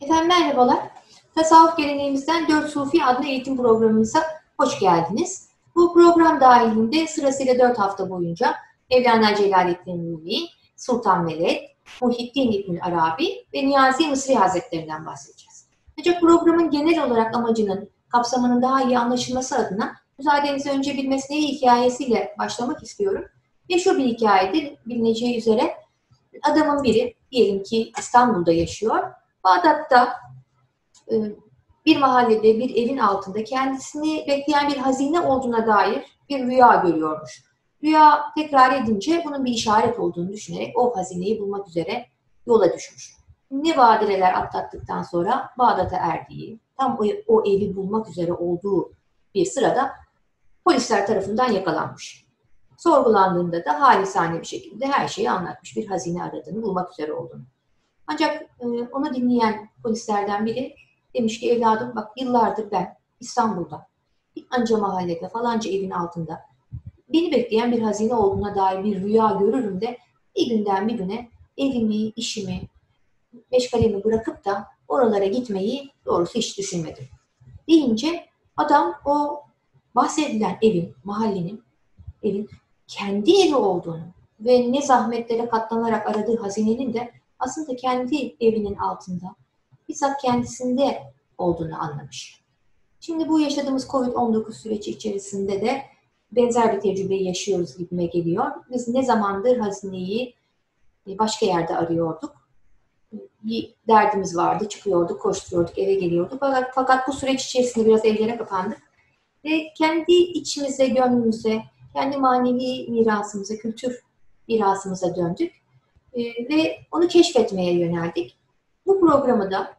Efendim merhabalar. Tasavvuf Geleneğimizden 4 Sufi adlı eğitim programımıza hoş geldiniz. Bu program dahilinde sırasıyla 4 hafta boyunca Mevlana Celaleddin Rumi, Sultan Veled, Muhittin İbn Arabi ve Niyazi Mısri Hazretlerinden bahsedeceğiz. Ancak programın genel olarak amacının, kapsamının daha iyi anlaşılması adına müsaadenizi önce bir mesnevi hikayesiyle başlamak istiyorum. Meşhur bir hikayedir bilineceği üzere. Adamın biri, diyelim ki İstanbul'da yaşıyor. Bağdat'ta e, bir mahallede, bir evin altında kendisini bekleyen bir hazine olduğuna dair bir rüya görüyormuş. Rüya tekrar edince bunun bir işaret olduğunu düşünerek o hazineyi bulmak üzere yola düşmüş. Ne badireler atlattıktan sonra Bağdat'a erdiği, tam o, o evi bulmak üzere olduğu bir sırada polisler tarafından yakalanmış. Sorgulandığında da halisane bir şekilde her şeyi anlatmış. Bir hazine aradığını, bulmak üzere olduğunu. Ancak e, onu dinleyen polislerden biri demiş ki evladım bak yıllardır ben İstanbul'da anca mahallede falanca evin altında beni bekleyen bir hazine olduğuna dair bir rüya görürüm de bir günden bir güne evimi, işimi, meşgalemi bırakıp da oralara gitmeyi doğrusu hiç düşünmedim. Deyince adam o bahsedilen evin, mahallenin, evin kendi evi olduğunu ve ne zahmetlere katlanarak aradığı hazinenin de aslında kendi evinin altında, bizzat kendisinde olduğunu anlamış. Şimdi bu yaşadığımız COVID-19 süreci içerisinde de benzer bir tecrübeyi yaşıyoruz gibime geliyor. Biz ne zamandır hazineyi başka yerde arıyorduk. Bir derdimiz vardı, çıkıyorduk, koşturuyorduk, eve geliyorduk. Fakat, fakat bu süreç içerisinde biraz evlere kapandık. Ve kendi içimize, gönlümüze, kendi manevi mirasımıza, kültür mirasımıza döndük. E, ve onu keşfetmeye yöneldik. Bu programı da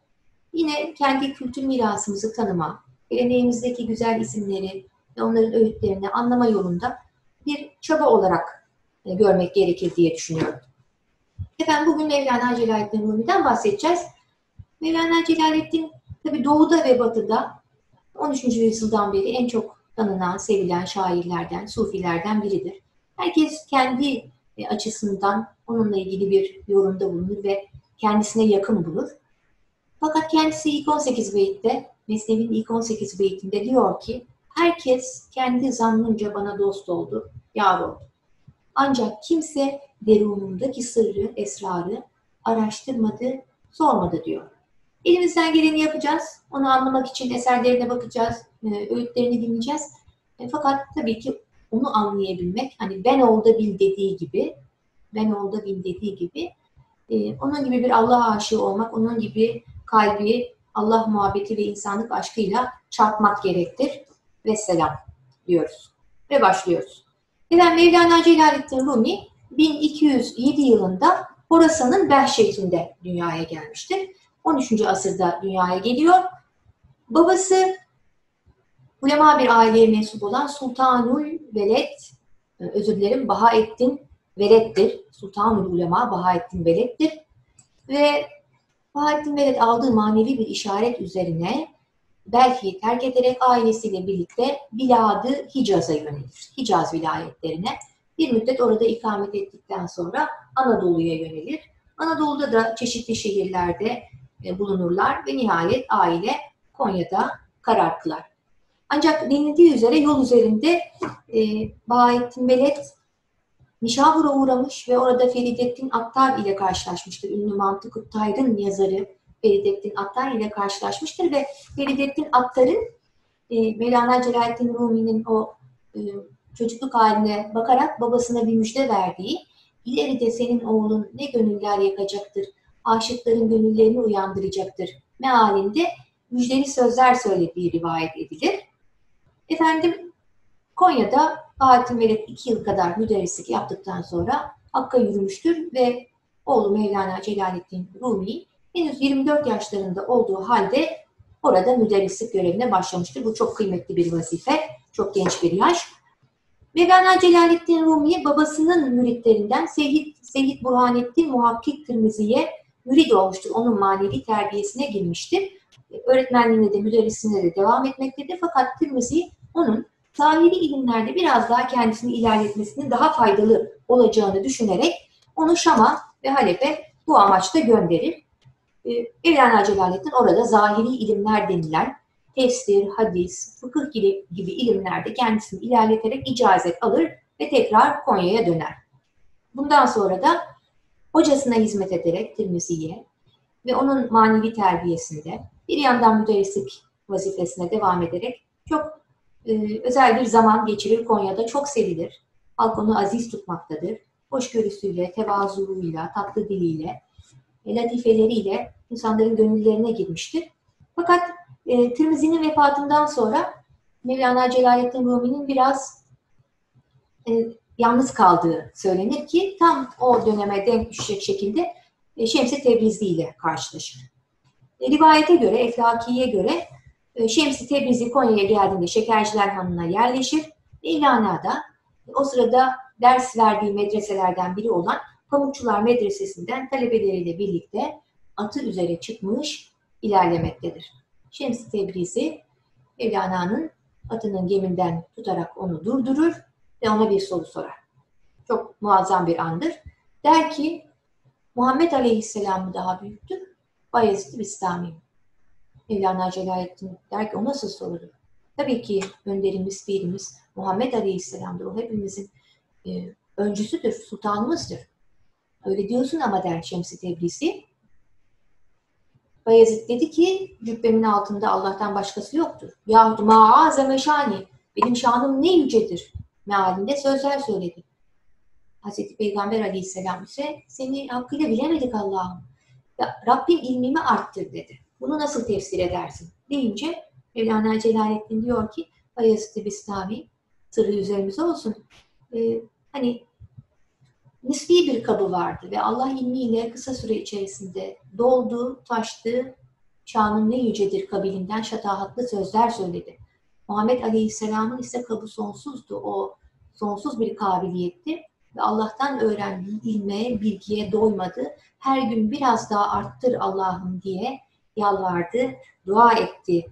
yine kendi kültür mirasımızı tanıma, geleneğimizdeki güzel isimleri ve onların öğütlerini anlama yolunda bir çaba olarak e, görmek gerekir diye düşünüyorum. Efendim bugün Mevlana Celaleddin Rumi'den bahsedeceğiz. Mevlana Celaleddin tabi doğuda ve batıda 13. yüzyıldan beri en çok tanınan, sevilen şairlerden, sufilerden biridir. Herkes kendi e, açısından onunla ilgili bir yorumda bulunur ve kendisine yakın bulur. Fakat kendisi ilk 18 beyitte, Mesnevi'nin ilk 18 beyitinde diyor ki, herkes kendi zannınca bana dost oldu, yar oldu. Ancak kimse derunundaki sırrı, esrarı araştırmadı, sormadı diyor. Elimizden geleni yapacağız. Onu anlamak için eserlerine bakacağız, e, öğütlerini dinleyeceğiz. E, fakat tabii ki onu anlayabilmek, hani ben olda bil dediği gibi ben olda bil dediği gibi e, onun gibi bir Allah aşığı olmak, onun gibi kalbi Allah muhabbeti ve insanlık aşkıyla çarpmak gerektir. Ve selam diyoruz. Ve başlıyoruz. Efendim Mevlana Celaleddin Rumi 1207 yılında Horasan'ın Behşehir'inde dünyaya gelmiştir. 13. asırda dünyaya geliyor. Babası ulema bir aileye mensup olan Sultanul Veled, özür dilerim Bahaettin Veled'dir. Sultanul Ulema Bahaettin Veled'dir. Ve Bahaettin Veled aldığı manevi bir işaret üzerine belki terk ederek ailesiyle birlikte Biladı Hicaz'a yönelir. Hicaz vilayetlerine. Bir müddet orada ikamet ettikten sonra Anadolu'ya yönelir. Anadolu'da da çeşitli şehirlerde e, bulunurlar ve nihayet aile Konya'da karar kılar. Ancak denildiği üzere yol üzerinde e, Bahattin Veled Nişabur'a uğramış ve orada Feridettin Attar ile karşılaşmıştır. Ünlü Mantık Tayr'ın yazarı Feridettin Attar ile karşılaşmıştır ve Feridettin Attar'ın e, Mevlana Celaleddin Rumi'nin o e, çocukluk haline bakarak babasına bir müjde verdiği, ileride senin oğlun ne gönüller yakacaktır, aşıkların gönüllerini uyandıracaktır mealinde müjdeli sözler söylediği rivayet edilir. Efendim Konya'da Bahattin Veled iki yıl kadar müderrislik yaptıktan sonra Hakk'a yürümüştür ve oğlu Mevlana Celaleddin Rumi henüz 24 yaşlarında olduğu halde orada müderrislik görevine başlamıştır. Bu çok kıymetli bir vazife, çok genç bir yaş. Mevlana Celaleddin Rumi babasının müritlerinden Seyyid, Seyyid Burhanettin Muhakkik Kırmızı'ya mürid olmuştur. Onun manevi terbiyesine girmiştir. Öğretmenliğine de müderrisine de devam etmektedir. Fakat Kırmızı onun zahiri ilimlerde biraz daha kendisini ilerletmesinin daha faydalı olacağını düşünerek onu Şam'a ve Halep'e bu amaçla gönderir. e, Mevlana Celaleddin orada zahiri ilimler denilen tefsir, hadis, fıkıh gibi, gibi ilimlerde kendisini ilerleterek icazet alır ve tekrar Konya'ya döner. Bundan sonra da hocasına hizmet ederek Tirmizi'ye ve onun manevi terbiyesinde bir yandan müderrislik vazifesine devam ederek çok e, özel bir zaman geçirir Konya'da. Çok sevilir. Halk onu aziz tutmaktadır. Hoşgörüsüyle, tevazuuyla, tatlı diliyle, e, latifeleriyle insanların gönüllerine girmiştir. Fakat e, Tirmizi'nin vefatından sonra Mevlana Celaleddin Rumi'nin biraz e, yalnız kaldığı söylenir ki tam o döneme denk düşecek şekilde e, Şems-i Tebrizi ile karşılaşır. E, rivayete göre, Eflaki'ye göre Şems-i Tebrizi Konya'ya geldiğinde Şekerciler Hanı'na yerleşir. İlana'da o sırada ders verdiği medreselerden biri olan Pamukçular Medresesi'nden talebeleriyle birlikte atı üzere çıkmış ilerlemektedir. Şems-i Tebrizi Mevlana'nın atının geminden tutarak onu durdurur ve ona bir soru sorar. Çok muazzam bir andır. Der ki Muhammed Aleyhisselam mı daha büyüktür? Bayezid Bistami mi? Mevlana Celaleddin der ki o nasıl sorudur? Tabii ki önderimiz, birimiz Muhammed Aleyhisselam'dır. O hepimizin e, öncüsüdür, sultanımızdır. Öyle diyorsun ama der Şems-i Tebrizi. Bayezid dedi ki cübbemin altında Allah'tan başkası yoktur. Yahut ma'azeme şani. Benim şanım ne yücedir. Mealinde sözler söyledi. Hazreti Peygamber aleyhisselam ise seni hakkıyla bilemedik Allah'ım. Rabbim ilmimi arttır dedi. Bunu nasıl tefsir edersin? Deyince Mevlana Celaleddin diyor ki Bayezid-i Bistami sırrı üzerimize olsun. Ee, hani nispi bir kabı vardı ve Allah ilmiyle kısa süre içerisinde doldu, taştı, şanın ne yücedir kabilinden şatahatlı sözler söyledi. Muhammed Aleyhisselam'ın ise kabı sonsuzdu. O sonsuz bir kabiliyetti ve Allah'tan öğrendiği ilme, bilgiye doymadı. Her gün biraz daha arttır Allah'ım diye yalvardı, dua etti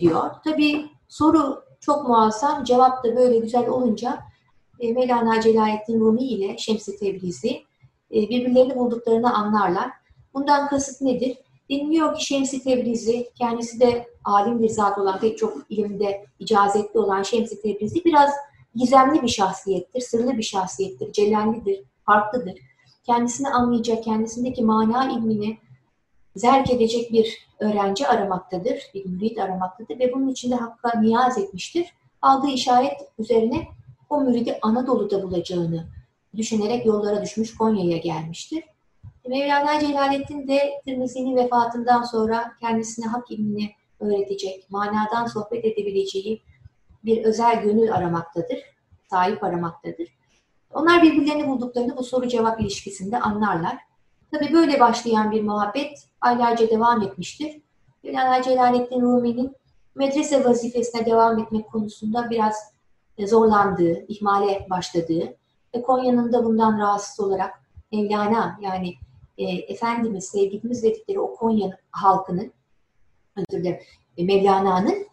diyor. Tabi soru çok muazzam, cevap da böyle güzel olunca e, Mevlana Celaleddin Rumi ile Şems-i Tebrizi e, birbirlerini bulduklarını anlarlar. Bundan kasıt nedir? Deniliyor ki Şems-i Tebrizi, kendisi de alim bir zat olan, pek çok ilimde icazetli olan Şems-i Tebrizi biraz gizemli bir şahsiyettir, sırlı bir şahsiyettir, celallidir, farklıdır. Kendisini anlayacak, kendisindeki mana ilmini zerk edecek bir öğrenci aramaktadır, bir mürit aramaktadır ve bunun için de Hakk'a niyaz etmiştir. Aldığı işaret üzerine o müridi Anadolu'da bulacağını düşünerek yollara düşmüş Konya'ya gelmiştir. Mevlana Celaleddin de Tirmizi'nin vefatından sonra kendisine hak ilmini öğretecek, manadan sohbet edebileceği bir özel gönül aramaktadır, sahip aramaktadır. Onlar birbirlerini bulduklarını bu soru cevap ilişkisinde anlarlar. Tabi böyle başlayan bir muhabbet aylarca devam etmiştir. Mevlana Celaleddin Rumi'nin medrese vazifesine devam etmek konusunda biraz zorlandığı, ihmale başladığı ve Konya'nın da bundan rahatsız olarak Mevlana yani e, Efendimiz, sevgilimiz dedikleri o Konya halkının, özür dilerim, e, Mevlana'nın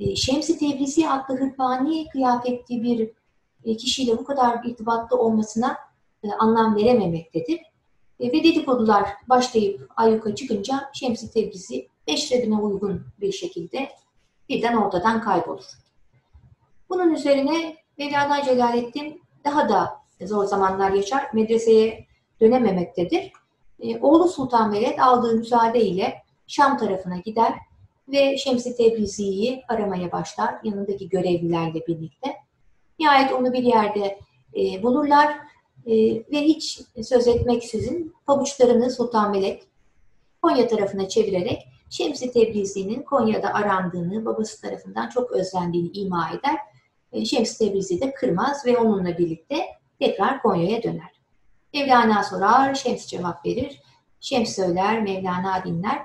e, Şems-i Tebrizi adlı hırpani kıyafetli bir e, kişiyle bu kadar irtibatlı olmasına e, anlam verememektedir. E, ve dedikodular başlayıp ayyuka çıkınca Şems-i Tebrizi meşrebine uygun bir şekilde birden ortadan kaybolur. Bunun üzerine Mevlana Celaleddin daha da zor zamanlar yaşar, medreseye dönememektedir. E, oğlu Sultan Veled aldığı müsaade ile Şam tarafına gider ve Şems-i Tebrizi'yi aramaya başlar yanındaki görevlilerle birlikte. Nihayet onu bir yerde e, bulurlar e, ve hiç söz etmeksizin pabuçlarını Sultan Melek Konya tarafına çevirerek Şems-i Tebrizi'nin Konya'da arandığını, babası tarafından çok özlendiğini ima eder. E, Şems-i Tebrizi de kırmaz ve onunla birlikte tekrar Konya'ya döner. Mevlana sorar, Şems cevap verir. Şems söyler, Mevlana dinler.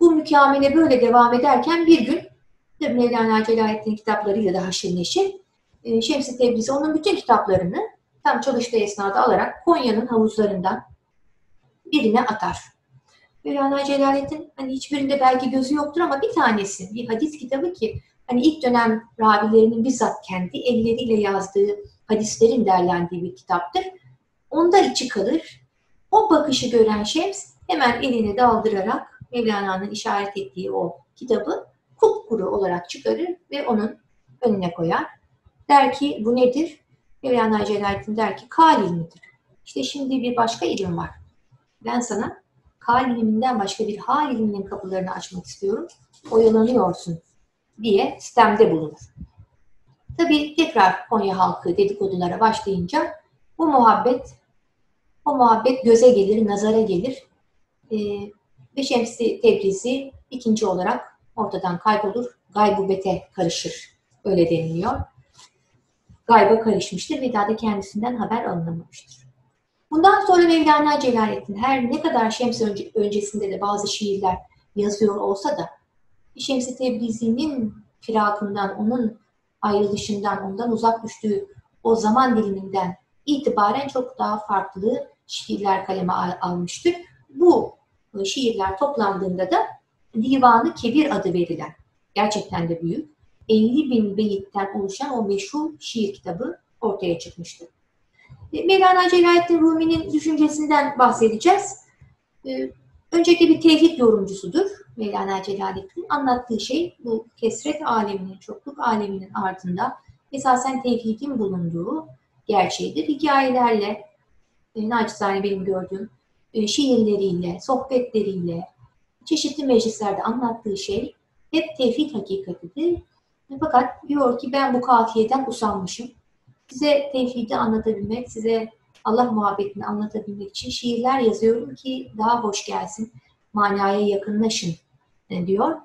Bu mükâmele böyle devam ederken bir gün Mevlana Celaleddin kitaplarıyla da haşir neşir. E, Şems-i Tebrizi onun bütün kitaplarını tam çalıştığı esnada alarak Konya'nın havuzlarından birine atar. Mevlana Celaleddin hani hiçbirinde belki gözü yoktur ama bir tanesi bir hadis kitabı ki hani ilk dönem ravilerinin bizzat kendi elleriyle yazdığı hadislerin derlendiği bir kitaptır. Onda içi kalır. O bakışı gören Şems hemen elini daldırarak Mevlana'nın işaret ettiği o kitabı kupkuru olarak çıkarır ve onun önüne koyar. Der ki bu nedir? Mevlana Celaleddin der ki kal ilmidir. İşte şimdi bir başka ilim var. Ben sana kal ilminden başka bir hal ilminin kapılarını açmak istiyorum. Oyalanıyorsun diye sistemde bulunur. Tabii tekrar Konya halkı dedikodulara başlayınca bu muhabbet o muhabbet göze gelir, nazara gelir. Ee, ve Şemsi Tebrizi ikinci olarak ortadan kaybolur, gaybubete karışır. Öyle deniliyor. Gayba karışmıştır ve daha da kendisinden haber alınamamıştır. Bundan sonra Mevlana Celaleddin her ne kadar Şems önce, öncesinde de bazı şiirler yazıyor olsa da Şems-i Tebrizi'nin firakından, onun ayrılışından, ondan uzak düştüğü o zaman diliminden itibaren çok daha farklı şiirler kaleme almıştır. Bu şiirler toplandığında da Divanı Kebir adı verilen, gerçekten de büyük, 50 bin beyitten oluşan o meşhur şiir kitabı ortaya çıkmıştır. E, Mevlana Celaleddin Rumi'nin düşüncesinden bahsedeceğiz. E, öncelikle bir tevhid yorumcusudur Mevlana Celaleddin. Anlattığı şey bu kesret aleminin, çokluk aleminin ardında esasen tevhidin bulunduğu gerçeğidir. Hikayelerle, e, naçizane benim gördüğüm şiirleriyle, sohbetleriyle, çeşitli meclislerde anlattığı şey hep tevhid hakikatidir. Fakat diyor ki ben bu kafiyeden usanmışım. Size tevhidi anlatabilmek, size Allah muhabbetini anlatabilmek için şiirler yazıyorum ki daha hoş gelsin, manaya yakınlaşın e, diyor.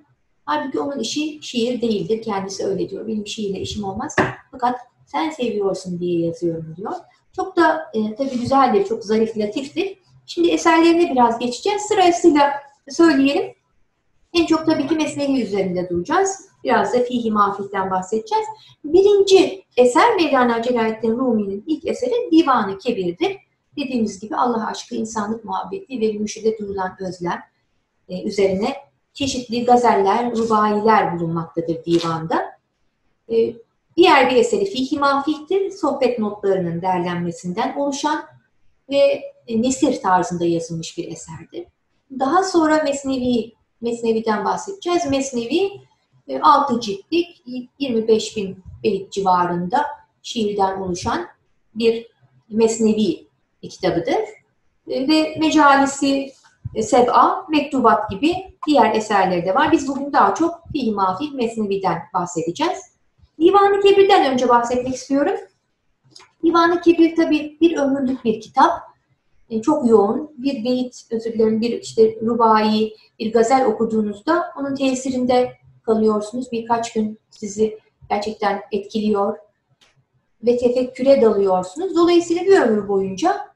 Halbuki onun işi şiir değildir. Kendisi öyle diyor. Benim şiirle işim olmaz. Fakat sen seviyorsun diye yazıyorum diyor. Çok da e, tabii güzeldir, çok zarif, latiftir. Şimdi eserlerine biraz geçeceğiz. Sırasıyla söyleyelim. En çok tabii ki Mesnevi üzerinde duracağız. Biraz da Fihi Mafih'ten bahsedeceğiz. Birinci eser Mevlana Celaleddin Rumi'nin ilk eseri Divanı Kebir'dir. Dediğimiz gibi Allah aşkı, insanlık muhabbeti ve müşide duyulan özlem e, üzerine çeşitli gazeller, rubayiler bulunmaktadır divanda. E, diğer bir eseri Fihi Mafih'tir. Sohbet notlarının derlenmesinden oluşan ve e, nesir tarzında yazılmış bir eserdir. Daha sonra Mesnevi, Mesnevi'den bahsedeceğiz. Mesnevi 6 e, ciltlik 25 bin beyt civarında şiirden oluşan bir Mesnevi kitabıdır. E, ve Mecalisi Seb'a, Mektubat gibi diğer eserleri de var. Biz bugün daha çok Fihi Mafih Mesnevi'den bahsedeceğiz. Divan-ı Kebir'den önce bahsetmek istiyorum. Divan-ı Kebir tabi bir ömürlük bir kitap. E, çok yoğun. Bir beyit, özür dilerim, bir işte rubai, bir gazel okuduğunuzda onun tesirinde kalıyorsunuz. Birkaç gün sizi gerçekten etkiliyor ve tefekküre dalıyorsunuz. Dolayısıyla bir ömür boyunca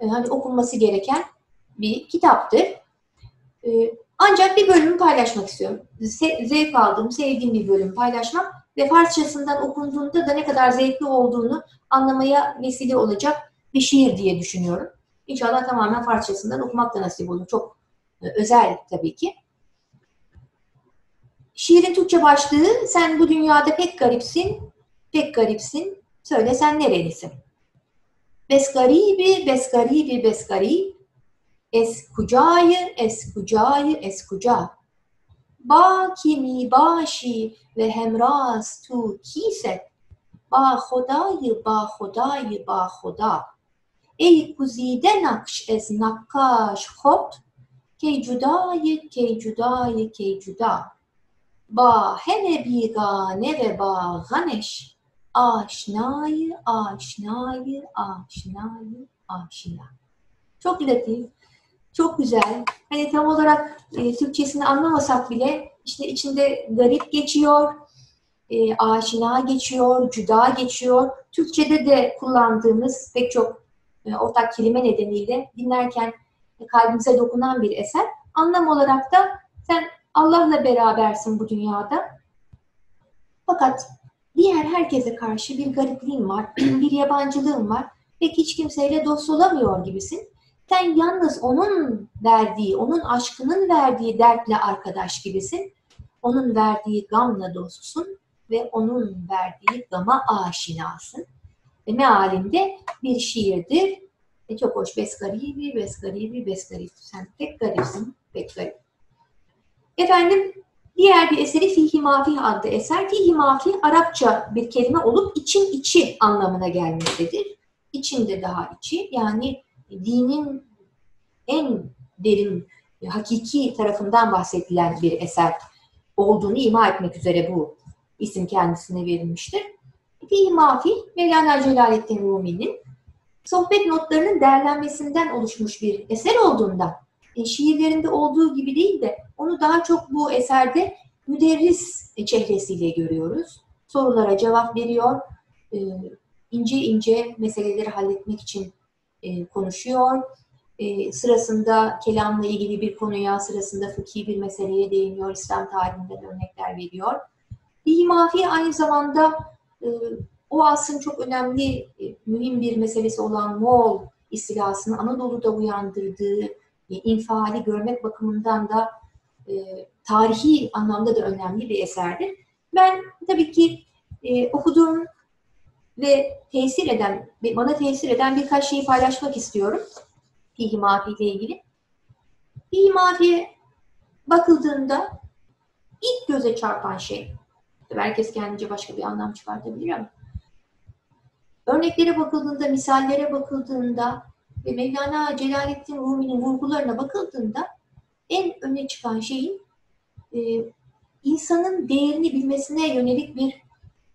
e, hani okunması gereken bir kitaptır. E, ancak bir bölümü paylaşmak istiyorum. Zevk aldığım, sevdiğim bir bölüm paylaşmak ve Farsçasından okunduğunda da ne kadar zevkli olduğunu anlamaya vesile olacak bir şiir diye düşünüyorum. İnşallah tamamen Farsçasından okumak da nasip olur. Çok e, özel tabii ki. Şiirin Türkçe başlığı sen bu dünyada pek garipsin, pek garipsin. Söyle sen nerelisin? Besgaribi, besgaribi, besgari. Es kucayı, es kucayı. Ba kimi başi ve hemraz tu kiset. Ba hodayı, ba hodayı, ba hoda ای گزیده نقش از نقاش خود کی جدای کی جدای کی جدا با همه بیگانه و با غمش آشنای آشنای آشنای آشنا çok latif, çok güzel. Hani tam olarak e, Türkçesini anlamasak bile işte içinde garip geçiyor, e, aşina geçiyor, cüda geçiyor. Türkçede de kullandığımız pek çok e, ortak kelime nedeniyle dinlerken kalbimize dokunan bir eser. Anlam olarak da sen Allah'la berabersin bu dünyada. Fakat diğer herkese karşı bir garipliğin var, bir yabancılığın var. Pek hiç kimseyle dost olamıyor gibisin. Sen yalnız onun verdiği, onun aşkının verdiği dertle arkadaş gibisin. Onun verdiği gamla dostsun ve onun verdiği gama aşinasın. Mealinde bir şiirdir E çok hoş. Bes garibi, bes garibi, bes garip. Sen pek garipsin, pek garip. Efendim diğer bir eseri Fihi Mafih adlı eser. Fihi Mafih Arapça bir kelime olup için içi anlamına gelmektedir. İçinde daha içi yani dinin en derin hakiki tarafından bahsedilen bir eser olduğunu ima etmek üzere bu isim kendisine verilmiştir. Fihi Mafi, Mevlana Celaleddin Rumi'nin sohbet notlarının değerlenmesinden oluşmuş bir eser olduğundan e, şiirlerinde olduğu gibi değil de onu daha çok bu eserde müderris çehresiyle görüyoruz. Sorulara cevap veriyor, e, ince ince meseleleri halletmek için e, konuşuyor. E, sırasında kelamla ilgili bir konuya, sırasında fıkhi bir meseleye değiniyor, İslam tarihinden örnekler veriyor. Mafi aynı zamanda o asrın çok önemli, e, mühim bir meselesi olan Moğol istilasını Anadolu'da uyandırdığı e, infiali görmek bakımından da e, tarihi anlamda da önemli bir eserdir. Ben tabii ki okuduğum ve tesir eden, bana tesir eden birkaç şeyi paylaşmak istiyorum. Fihi Mafi ile ilgili. Fihi Mafi'ye bakıldığında ilk göze çarpan şey, herkes kendince başka bir anlam çıkartabilir ama örneklere bakıldığında, misallere bakıldığında ve Mevlana Celaleddin Rumi'nin vurgularına bakıldığında en öne çıkan şeyin e, insanın değerini bilmesine yönelik bir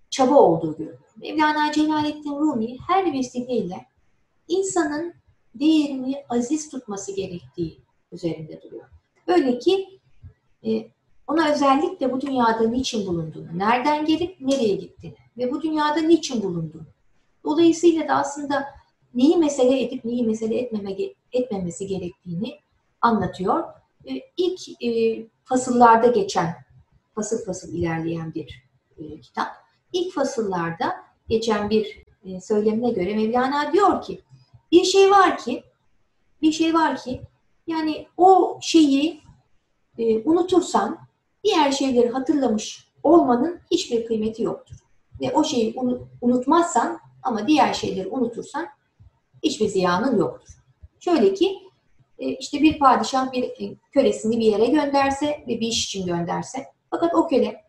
çaba olduğu görülür. Mevlana Celaleddin Rumi her vesileyle insanın değerini aziz tutması gerektiği üzerinde duruyor. Böyle ki e, ona özellikle bu dünyada niçin bulunduğunu, nereden gelip nereye gittiğini ve bu dünyada niçin bulunduğunu. Dolayısıyla da aslında neyi mesele edip neyi mesele etmeme, etmemesi gerektiğini anlatıyor. İlk e, fasıllarda geçen, fasıl fasıl ilerleyen bir e, kitap. İlk fasıllarda geçen bir e, söylemine göre Mevlana diyor ki bir şey var ki bir şey var ki yani o şeyi e, unutursan diğer şeyleri hatırlamış olmanın hiçbir kıymeti yoktur. Ve o şeyi unutmazsan ama diğer şeyleri unutursan hiçbir ziyanın yoktur. Şöyle ki e, işte bir padişah bir e, kölesini bir yere gönderse ve bir iş için gönderse fakat o köle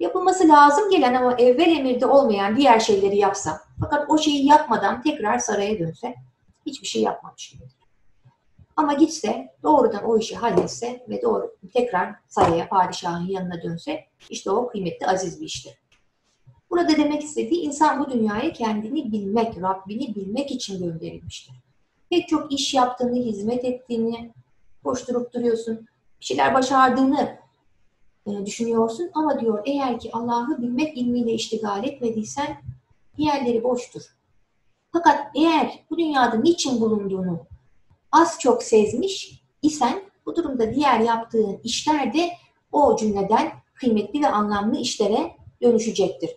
yapılması lazım gelen ama evvel emirde olmayan diğer şeyleri yapsa fakat o şeyi yapmadan tekrar saraya dönse hiçbir şey yapmamış gibidir. Ama gitse doğrudan o işi halletse ve doğru tekrar saraya padişahın yanına dönse işte o kıymetli aziz bir iştir. Burada demek istediği insan bu dünyaya kendini bilmek, Rabbini bilmek için gönderilmiştir. Pek çok iş yaptığını, hizmet ettiğini, koşturup duruyorsun, bir şeyler başardığını e, düşünüyorsun ama diyor eğer ki Allah'ı bilmek ilmiyle iştigal etmediysen diğerleri boştur. Fakat eğer bu dünyada niçin bulunduğunu az çok sezmiş isen bu durumda diğer yaptığın işler de o cümleden kıymetli ve anlamlı işlere dönüşecektir.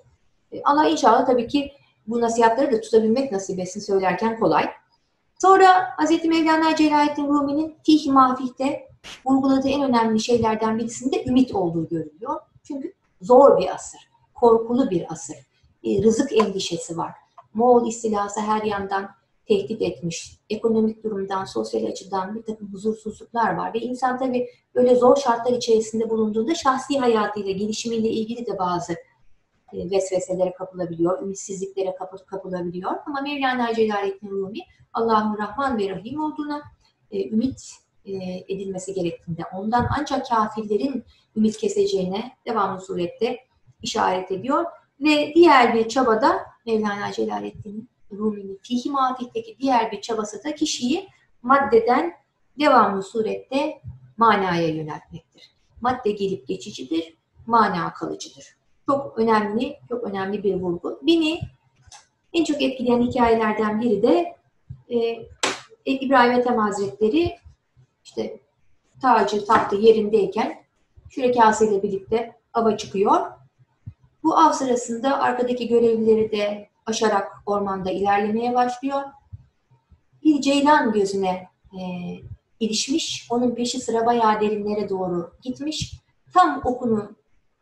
E, Allah inşallah tabii ki bu nasihatleri de tutabilmek nasip etsin söylerken kolay. Sonra Hz. Mevlana Celaleddin Rumi'nin Fih Mafih'te vurguladığı en önemli şeylerden birisinde ümit olduğu görülüyor. Çünkü zor bir asır, korkulu bir asır. E, rızık endişesi var. Moğol istilası her yandan tehdit etmiş. Ekonomik durumdan, sosyal açıdan bir takım huzursuzluklar var. Ve insan tabii böyle zor şartlar içerisinde bulunduğunda şahsi hayatıyla, gelişimiyle ilgili de bazı e, vesveselere kapılabiliyor, ümitsizliklere kapılabiliyor. Ama Mevlana Celaleddin Rumi Allah'ın Rahman ve Rahim olduğuna, e, ümit e, edilmesi gerektiğinde, ondan ancak kafirlerin ümit keseceğine devamlı surette işaret ediyor. Ve diğer bir çabada Mevlana Celaleddin Rumi'nin fihi mafihteki diğer bir çabası da kişiyi maddeden devamlı surette manaya yöneltmektir. Madde gelip geçicidir, mana kalıcıdır. Çok önemli, çok önemli bir vurgu. Beni en çok etkileyen hikayelerden biri de e, İbrahim Ethem Hazretleri işte tacı tahtı yerindeyken şürekasıyla birlikte ava çıkıyor. Bu av sırasında arkadaki görevlileri de aşarak ormanda ilerlemeye başlıyor. Bir ceylan gözüne e, ilişmiş. Onun peşi sıra bayağı derinlere doğru gitmiş. Tam okunu,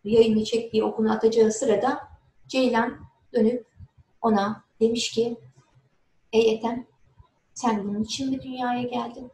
yayını çektiği okunu atacağı sırada ceylan dönüp ona demiş ki Ey Ethem Sen bunun için mi dünyaya geldin?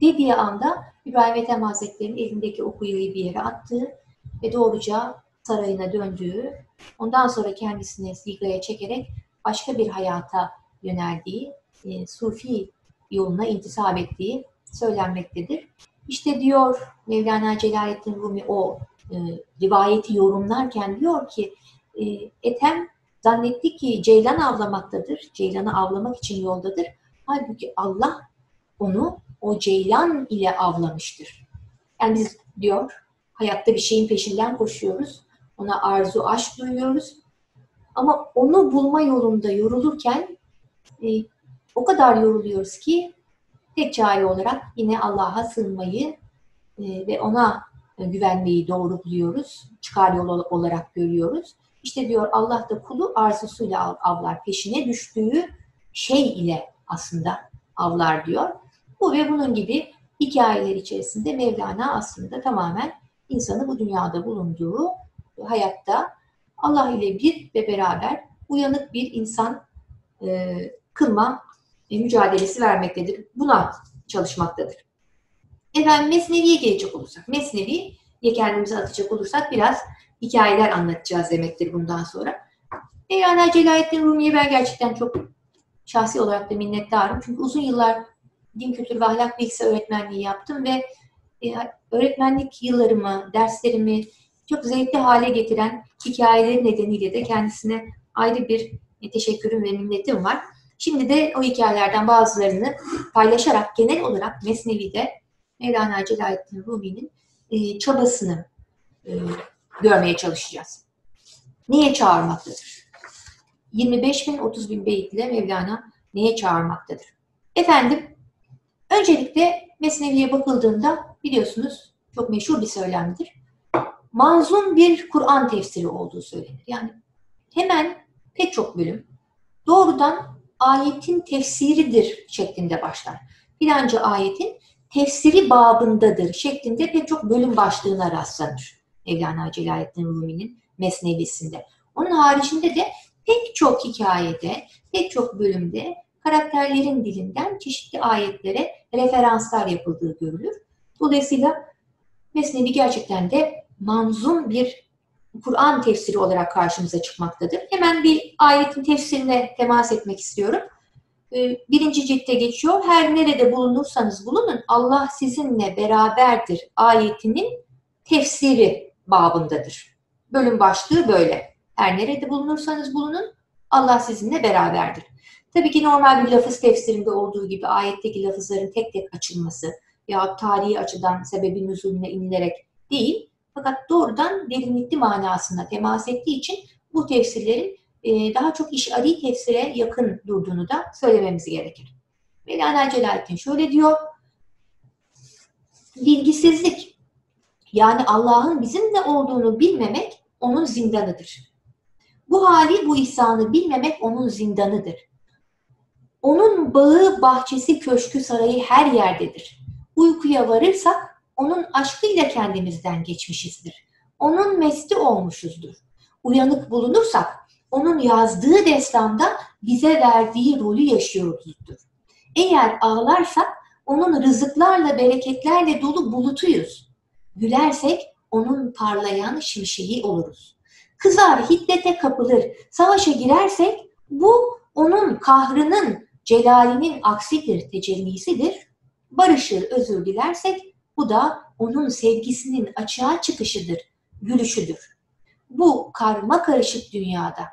Dediği anda İbrahim Ethem Hazretleri'nin elindeki okuyayı bir yere attığı ve doğruca sarayına döndüğü, ondan sonra kendisini sigaya çekerek başka bir hayata yöneldiği, e, Sufi yoluna intisap ettiği söylenmektedir. İşte diyor Mevlana Celaleddin Rumi o e, rivayeti yorumlarken diyor ki e, Ethem zannetti ki ceylan avlamaktadır. Ceylanı avlamak için yoldadır. Halbuki Allah onu o ceylan ile avlamıştır. Yani biz diyor hayatta bir şeyin peşinden koşuyoruz. Ona arzu, aşk duyuyoruz. Ama onu bulma yolunda yorulurken e, o kadar yoruluyoruz ki tek çare olarak yine Allah'a sığınmayı e, ve ona güvenmeyi doğru buluyoruz. Çıkar yol olarak görüyoruz. İşte diyor Allah da kulu arzusuyla avlar. Peşine düştüğü şey ile aslında avlar diyor. Bu ve bunun gibi hikayeler içerisinde Mevlana aslında tamamen insanı bu dünyada bulunduğu hayatta Allah ile bir ve beraber uyanık bir insan e, kılma e, mücadelesi vermektedir. Buna çalışmaktadır. Efendim Mesnevi'ye gelecek olursak, Mesnevi'ye kendimizi atacak olursak biraz hikayeler anlatacağız demektir bundan sonra. Mevlana Celaleddin Rumi'ye ben gerçekten çok şahsi olarak da minnettarım. Çünkü uzun yıllar din kültürü ve ahlak bilgisi öğretmenliği yaptım ve e, öğretmenlik yıllarımı, derslerimi çok zevkli hale getiren hikayeleri nedeniyle de kendisine ayrı bir e, teşekkürüm ve minnetim var. Şimdi de o hikayelerden bazılarını paylaşarak genel olarak Mesnevi'de Mevlana Celaleddin Rumi'nin e, çabasını e, görmeye çalışacağız. Niye çağırmaktadır? 25 bin 30 bin beyit ile Mevlana neye çağırmaktadır? Efendim, öncelikle Mesnevi'ye bakıldığında biliyorsunuz çok meşhur bir söylemdir. Manzum bir Kur'an tefsiri olduğu söylenir. Yani hemen pek çok bölüm doğrudan ayetin tefsiridir şeklinde başlar. Filanca ayetin tefsiri babındadır şeklinde pek çok bölüm başlığına rastlanır. Mevlana Celaleddin Rumi'nin Mesnevisinde. Onun haricinde de pek çok hikayede, pek çok bölümde karakterlerin dilinden çeşitli ayetlere referanslar yapıldığı görülür. Dolayısıyla Mesnevi gerçekten de manzum bir Kur'an tefsiri olarak karşımıza çıkmaktadır. Hemen bir ayetin tefsirine temas etmek istiyorum. Ee, birinci ciltte geçiyor. Her nerede bulunursanız bulunun Allah sizinle beraberdir ayetinin tefsiri babındadır. Bölüm başlığı böyle. Her nerede bulunursanız bulunun Allah sizinle beraberdir. Tabii ki normal bir lafız tefsirinde olduğu gibi ayetteki lafızların tek tek açılması ya tarihi açıdan sebebi nüzulüne inilerek değil, fakat doğrudan derinlikli manasına temas ettiği için bu tefsirlerin e, daha çok işari tefsire yakın durduğunu da söylememiz gerekir. Mevlana Celaleddin şöyle diyor, bilgisizlik yani Allah'ın bizimle olduğunu bilmemek onun zindanıdır. Bu hali, bu ihsanı bilmemek onun zindanıdır. Onun bağı, bahçesi, köşkü, sarayı her yerdedir. Uykuya varırsak onun aşkıyla kendimizden geçmişizdir. Onun mesti olmuşuzdur. Uyanık bulunursak onun yazdığı destanda bize verdiği rolü yaşıyoruzdur. Eğer ağlarsak onun rızıklarla, bereketlerle dolu bulutuyuz. Gülersek onun parlayan şimşeği oluruz. Kızar, hiddete kapılır, savaşa girersek bu onun kahrının, celalinin aksidir, tecellisidir. Barışır, özür dilersek bu da onun sevgisinin açığa çıkışıdır, gülüşüdür. Bu karma karışık dünyada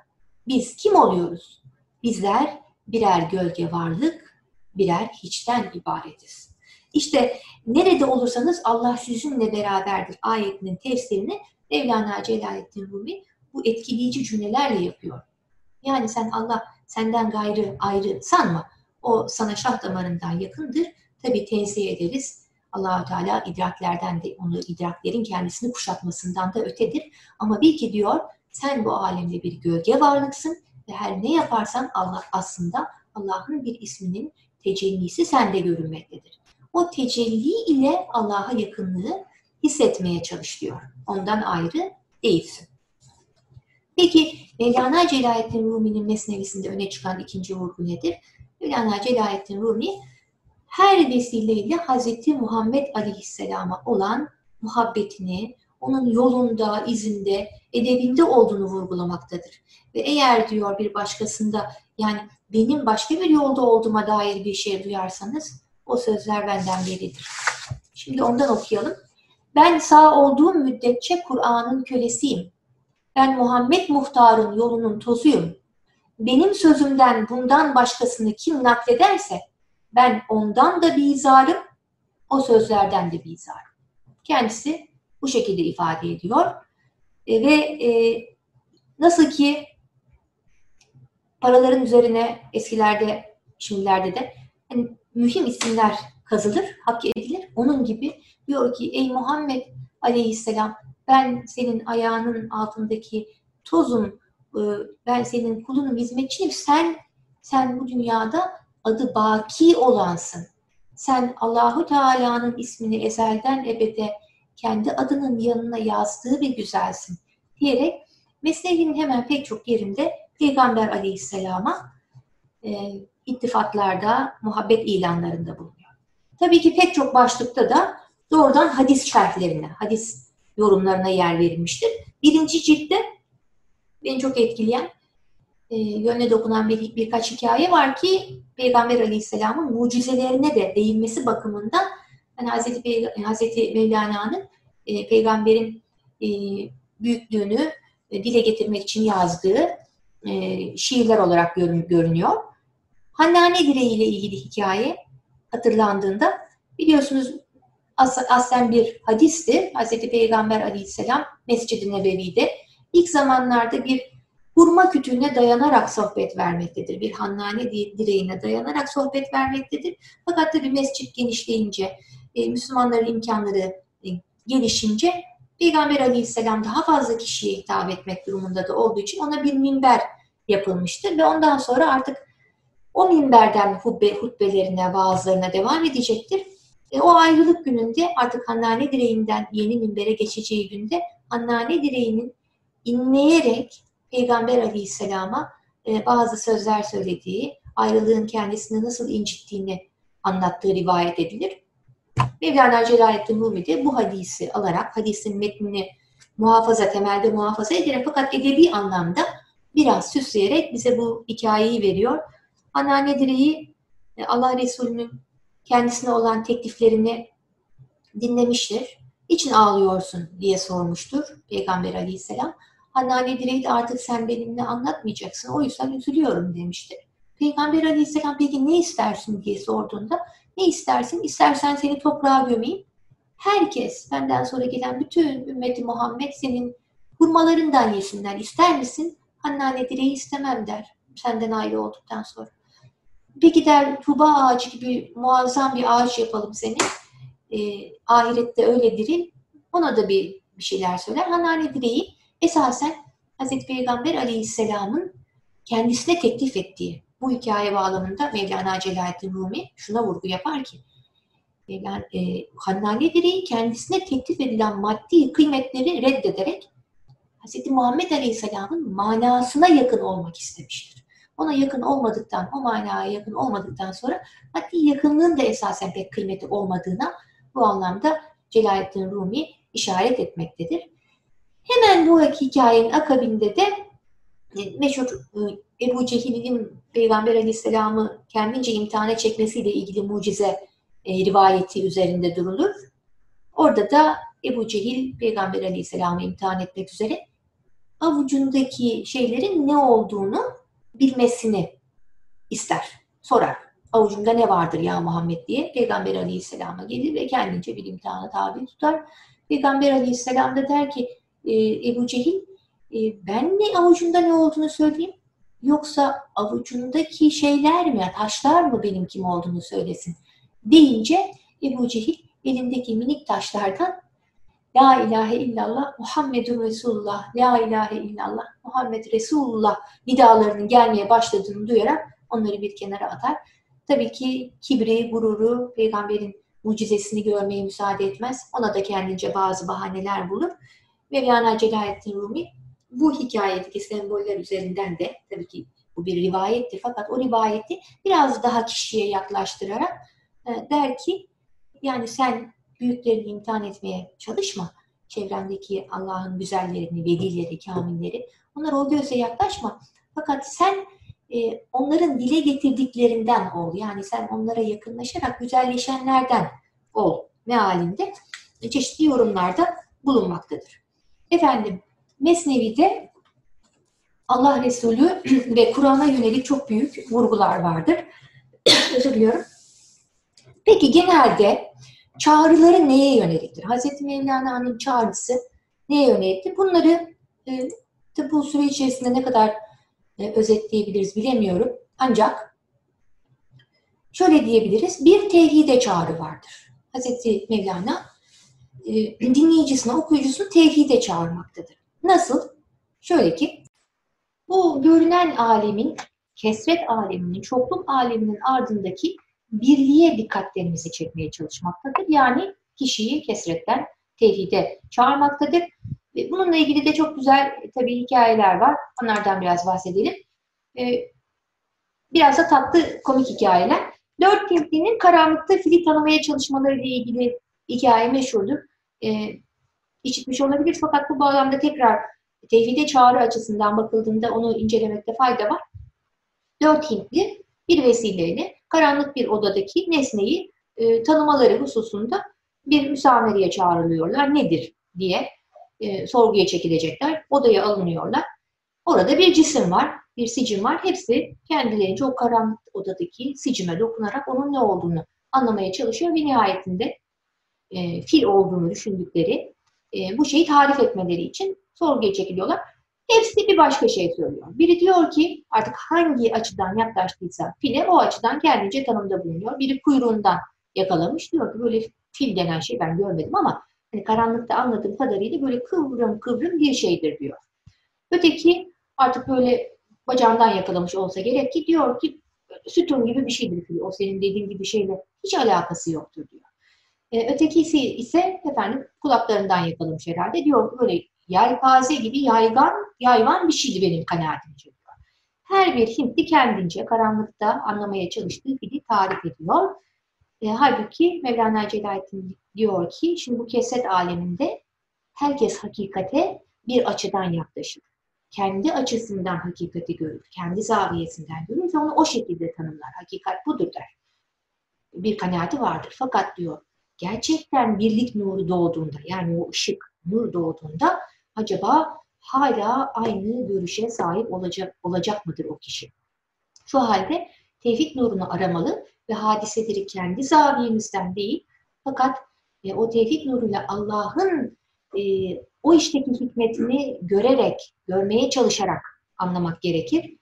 biz kim oluyoruz? Bizler birer gölge varlık, birer hiçten ibaretiz. İşte nerede olursanız Allah sizinle beraberdir ayetinin tefsirini Mevlana Celaleddin Rumi bu etkileyici cümlelerle yapıyor. Yani sen Allah senden gayrı ayrı sanma. O sana şah damarından yakındır. Tabi tenzih ederiz. Allahu Teala idraklerden de onu idraklerin kendisini kuşatmasından da ötedir. Ama bil ki diyor sen bu alemde bir gölge varlıksın ve her ne yaparsan Allah aslında Allah'ın bir isminin tecellisi sende görünmektedir. O tecelli ile Allah'a yakınlığı hissetmeye çalış diyor. Ondan ayrı değilsin. Peki Mevlana Celaleddin Rumi'nin Mesnevisinde öne çıkan ikinci vurgu nedir? Mevlana Celaleddin Rumi her vesileyle Hz. Muhammed Aleyhisselam'a olan muhabbetini, onun yolunda, izinde, edebinde olduğunu vurgulamaktadır. Ve eğer diyor bir başkasında yani benim başka bir yolda olduğuma dair bir şey duyarsanız o sözler benden biridir. Şimdi ondan okuyalım. Ben sağ olduğum müddetçe Kur'an'ın kölesiyim. Ben Muhammed Muhtar'ın yolunun tozuyum. Benim sözümden bundan başkasını kim naklederse ben ondan da bizarım, o sözlerden de bizarım. Kendisi bu şekilde ifade ediyor. E, ve e, nasıl ki paraların üzerine eskilerde, şimdilerde de hani mühim isimler kazılır, hak edilir. Onun gibi diyor ki ey Muhammed aleyhisselam ben senin ayağının altındaki tozum, e, ben senin kulunum, hizmetçinim. Sen sen bu dünyada adı baki olansın. Sen Allahu Teala'nın ismini ezelden ebede kendi adının yanına yazdığı bir güzelsin diyerek mesneğinin hemen pek çok yerinde Peygamber Aleyhisselam'a e, ittifaklarda, muhabbet ilanlarında bulunuyor. Tabii ki pek çok başlıkta da doğrudan hadis şerhlerine, hadis yorumlarına yer verilmiştir. Birinci ciltte beni çok etkileyen, e, yönüne dokunan bir, birkaç hikaye var ki Peygamber Aleyhisselam'ın mucizelerine de değinmesi bakımından yani Hazreti, Peyg Hazreti Mevlana'nın e, peygamberin e, büyüklüğünü e, dile getirmek için yazdığı e, şiirler olarak görün, görünüyor. Hannane direği ile ilgili hikaye hatırlandığında biliyorsunuz as aslen bir hadistir. Hz. Peygamber aleyhisselam Mescid-i Nebevi'de ilk zamanlarda bir hurma kütüğüne dayanarak sohbet vermektedir. Bir hannane direğine dayanarak sohbet vermektedir. Fakat tabi mescit genişleyince, e, Müslümanların imkanları e, gelişince Peygamber aleyhisselam daha fazla kişiye hitap etmek durumunda da olduğu için ona bir minber yapılmıştır ve ondan sonra artık o minberden hutbe, hutbelerine, vaazlarına devam edecektir. E, o ayrılık gününde artık Hannane direğinden yeni minbere geçeceği günde Hannane direğinin inleyerek Peygamber Aleyhisselam'a e, bazı sözler söylediği, ayrılığın kendisini nasıl incittiğini anlattığı rivayet edilir. Mevlana Celaleddin Rumi de bu hadisi alarak, hadisin metnini muhafaza, temelde muhafaza ederek fakat edebi anlamda biraz süsleyerek bize bu hikayeyi veriyor. Anneanne direği e, Allah Resulü'nün kendisine olan tekliflerini dinlemiştir. Niçin ağlıyorsun diye sormuştur Peygamber Aleyhisselam. Anneanne direği de artık sen benimle anlatmayacaksın. O yüzden üzülüyorum demiştir. Peygamber Aleyhisselam peki ne istersin diye sorduğunda ne istersin? İstersen seni toprağa gömeyim. Herkes benden sonra gelen bütün ümmeti Muhammed senin hurmalarından yesinler. İster misin? Anneanne direği istemem der. Senden ayrı olduktan sonra. Peki der tuba ağacı gibi muazzam bir ağaç yapalım seni. E, ahirette öyle diril. Ona da bir, bir şeyler söyler. Hanane direği esasen Hz. Peygamber Aleyhisselam'ın kendisine teklif ettiği bu hikaye bağlamında Mevlana Celaleddin Rumi şuna vurgu yapar ki Mevlana, e, Hannane direği kendisine teklif edilen maddi kıymetleri reddederek Hz. Muhammed Aleyhisselam'ın manasına yakın olmak istemiştir ona yakın olmadıktan, o manaya yakın olmadıktan sonra maddi yakınlığın da esasen pek kıymeti olmadığına bu anlamda Celaleddin Rumi işaret etmektedir. Hemen bu hikayenin akabinde de e, meşhur e, Ebu Cehil'in Peygamber Aleyhisselam'ı kendince imtihana çekmesiyle ilgili mucize e, rivayeti üzerinde durulur. Orada da Ebu Cehil Peygamber Aleyhisselam'ı imtihan etmek üzere avucundaki şeylerin ne olduğunu bilmesini ister, sorar. Avucumda ne vardır ya Muhammed diye Peygamber Aleyhisselam'a gelir ve kendince bir imtihana tabi tutar. Peygamber Aleyhisselam da der ki e, Ebu Cehil e, ben ne avucunda ne olduğunu söyleyeyim yoksa avucundaki şeyler mi, taşlar mı benim kim olduğunu söylesin deyince Ebu Cehil elindeki minik taşlardan La ilahe illallah Muhammedun Resulullah, La ilahe illallah Muhammed Resulullah nidalarının gelmeye başladığını duyarak onları bir kenara atar. Tabii ki kibri, gururu, peygamberin mucizesini görmeye müsaade etmez. Ona da kendince bazı bahaneler bulur. Mevlana Celaleddin Rumi bu hikayedeki semboller üzerinden de tabii ki Bu bir rivayettir. Fakat o rivayeti biraz daha kişiye yaklaştırarak e, der ki yani sen büyüklerini imtihan etmeye çalışma. Çevrendeki Allah'ın güzellerini, velileri, kamilleri onlara o gözle yaklaşma. Fakat sen e, onların dile getirdiklerinden ol. Yani sen onlara yakınlaşarak güzelleşenlerden ol mealinde çeşitli yorumlarda bulunmaktadır. Efendim Mesnevi'de Allah Resulü ve Kur'an'a yönelik çok büyük vurgular vardır. Özür diliyorum. Peki genelde çağrıları neye yöneliktir? Hazreti Mevlana'nın çağrısı neye yöneliktir? Bunları e, bu süre içerisinde ne kadar e, özetleyebiliriz bilemiyorum. Ancak şöyle diyebiliriz. Bir tevhide çağrı vardır. Hazreti Mevlana e, dinleyicisine, okuyucusunu tevhide çağırmaktadır. Nasıl? Şöyle ki bu görünen alemin, kesret aleminin, çokluk aleminin ardındaki birliğe dikkatlerimizi çekmeye çalışmaktadır. Yani kişiyi kesretten tevhide çağırmaktadır. Bununla ilgili de çok güzel tabii hikayeler var. Onlardan biraz bahsedelim. Ee, biraz da tatlı komik hikayeler. Dört Hintli'nin karanlıkta fili tanımaya çalışmaları ile ilgili hikaye meşhurdur. Ee, işitmiş olabilir fakat bu bağlamda tekrar tevhide çağrı açısından bakıldığında onu incelemekte fayda var. Dört Hintli bir vesileyle karanlık bir odadaki nesneyi e, tanımaları hususunda bir müsamereye çağrılıyorlar. Nedir diye e, sorguya çekilecekler. Odaya alınıyorlar. Orada bir cisim var, bir sicim var. Hepsi kendilerince o karanlık odadaki sicime dokunarak onun ne olduğunu anlamaya çalışıyor ve nihayetinde e, fil olduğunu düşündükleri e, bu şeyi tarif etmeleri için sorguya çekiliyorlar. Hepsi bir başka şey söylüyor. Biri diyor ki artık hangi açıdan yaklaştıysa file o açıdan kendince tanımda bulunuyor. Biri kuyruğundan yakalamış diyor ki böyle fil denen şey ben görmedim ama hani karanlıkta anladığım kadarıyla böyle kıvrım kıvrım bir şeydir diyor. Öteki artık böyle bacağından yakalamış olsa gerek ki diyor ki sütun gibi bir şeydir fil. O senin dediğin gibi şeyle hiç alakası yoktur diyor. E, ötekisi ise efendim kulaklarından yakalamış herhalde. Diyor böyle yelpaze gibi yaygan, yayvan bir şeydi benim kanaatimce. Her bir Hintli kendince karanlıkta anlamaya çalıştığı fili tarif ediyor. E, halbuki Mevlana Celaleddin diyor ki şimdi bu keset aleminde herkes hakikate bir açıdan yaklaşır. Kendi açısından hakikati görür, kendi zaviyesinden görür ve onu o şekilde tanımlar. Hakikat budur der. Bir kanaati vardır. Fakat diyor gerçekten birlik nuru doğduğunda yani o ışık, nur doğduğunda acaba hala aynı görüşe sahip olacak, olacak mıdır o kişi? Şu halde tevhid nurunu aramalı ve hadiseleri kendi zaviyemizden değil fakat e, o tevhid nuruyla Allah'ın e, o işteki hikmetini görerek, görmeye çalışarak anlamak gerekir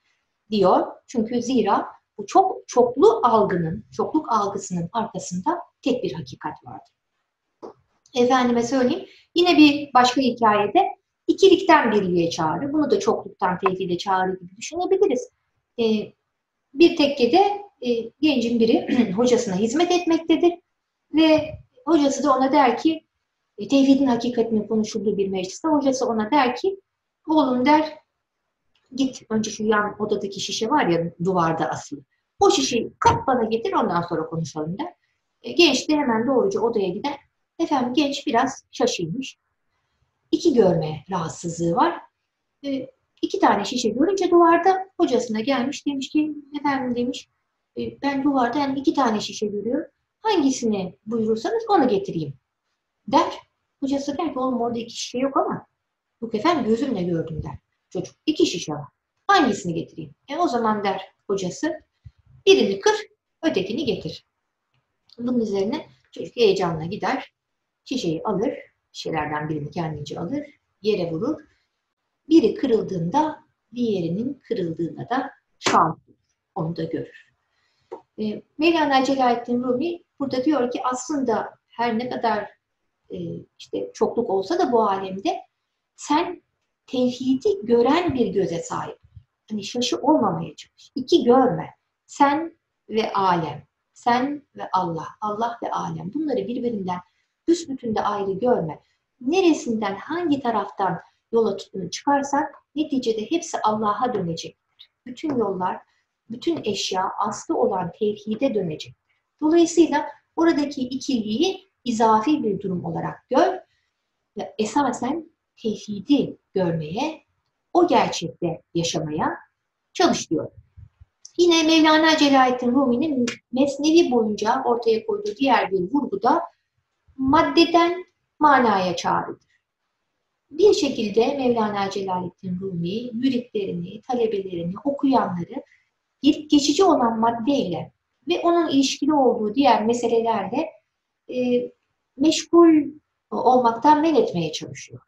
diyor. Çünkü zira bu çok çoklu algının, çokluk algısının arkasında tek bir hakikat vardır. Efendime söyleyeyim, yine bir başka hikayede ikilikten birliğe çağrı, bunu da çokluktan tevhide çağrı gibi düşünebiliriz. E, bir tekkede e, gencin biri hocasına hizmet etmektedir ve hocası da ona der ki, e, tevhidin hakikatinin konuşulduğu bir mecliste hocası ona der ki, oğlum der, git önce şu yan odadaki şişe var ya duvarda asılı. O şişeyi kap bana getir ondan sonra konuşalım der. E, genç de hemen doğruca odaya gider. Efendim genç biraz şaşırmış. İki görme rahatsızlığı var. E, iki tane şişe görünce duvarda hocasına gelmiş demiş ki efendim demiş e, ben duvarda yani iki tane şişe görüyorum. Hangisini buyurursanız onu getireyim der. Hocası der ki oğlum orada iki şişe yok ama yok efendim gözümle gördüm der. Çocuk iki şişe var. Hangisini getireyim? E o zaman der hocası birini kır ötekini getir. Bunun üzerine çocuk heyecanla gider. Şişeyi alır. Şişelerden birini kendince alır. Yere vurur. Biri kırıldığında diğerinin kırıldığında da şans Onu da görür. E, Mevlana Celaleddin Rumi burada diyor ki aslında her ne kadar e, işte çokluk olsa da bu alemde sen tevhidi gören bir göze sahip. Hani şaşı olmamaya çalış. İki görme. Sen ve alem. Sen ve Allah. Allah ve alem. Bunları birbirinden büsbütün de ayrı görme. Neresinden, hangi taraftan yola çıkarsak neticede hepsi Allah'a dönecektir. bütün yollar, bütün eşya aslı olan tevhide dönecek. Dolayısıyla oradaki ikiliği izafi bir durum olarak gör ve esasen tevhidi görmeye, o gerçekte yaşamaya çalış. Yine Mevlana Celaleddin Rumi'nin Mesnevi boyunca ortaya koyduğu diğer bir vurguda maddeden manaya çağrıdır. Bir şekilde Mevlana Celaleddin Rumi müritlerini, talebelerini, okuyanları geçici olan maddeyle ve onun ilişkili olduğu diğer meselelerle e, meşgul olmaktan men etmeye çalışıyor.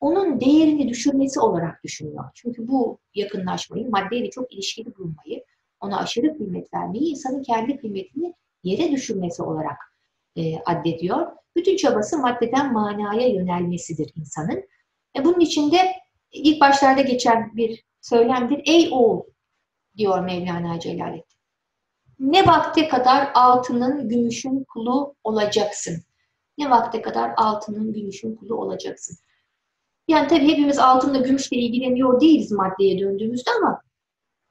Onun değerini düşürmesi olarak düşünüyor. Çünkü bu yakınlaşmayı, maddeyle çok ilişkili bulmayı, ona aşırı kıymet vermeyi, insanın kendi kıymetini yere düşürmesi olarak e, addediyor. Bütün çabası maddeden manaya yönelmesidir insanın. E, bunun içinde ilk başlarda geçen bir söylemdir. Ey oğul diyor Mevlana Celaleddin. Ne vakte kadar altının, gümüşün kulu olacaksın? Ne vakte kadar altının, gümüşün kulu olacaksın? Yani tabii hepimiz altınla, gümüşle ilgileniyor değiliz maddeye döndüğümüzde ama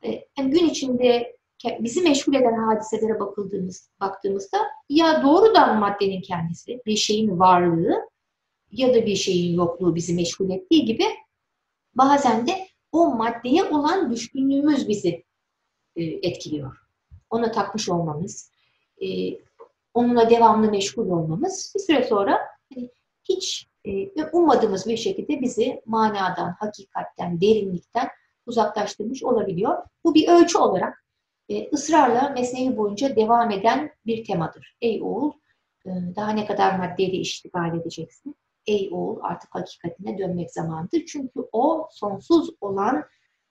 e, yani gün içinde bizi meşgul eden hadiselere bakıldığımız, baktığımızda ya doğrudan maddenin kendisi, bir şeyin varlığı ya da bir şeyin yokluğu bizi meşgul ettiği gibi bazen de o maddeye olan düşkünlüğümüz bizi e, etkiliyor. Ona takmış olmamız, e, onunla devamlı meşgul olmamız bir süre sonra hani hiç e, ummadığımız bir şekilde bizi manadan, hakikatten, derinlikten uzaklaştırmış olabiliyor. Bu bir ölçü olarak e, ısrarla mesleği boyunca devam eden bir temadır. Ey oğul, e, daha ne kadar maddeyle iştigal edeceksin? Ey oğul, artık hakikatine dönmek zamanıdır. Çünkü o sonsuz olan,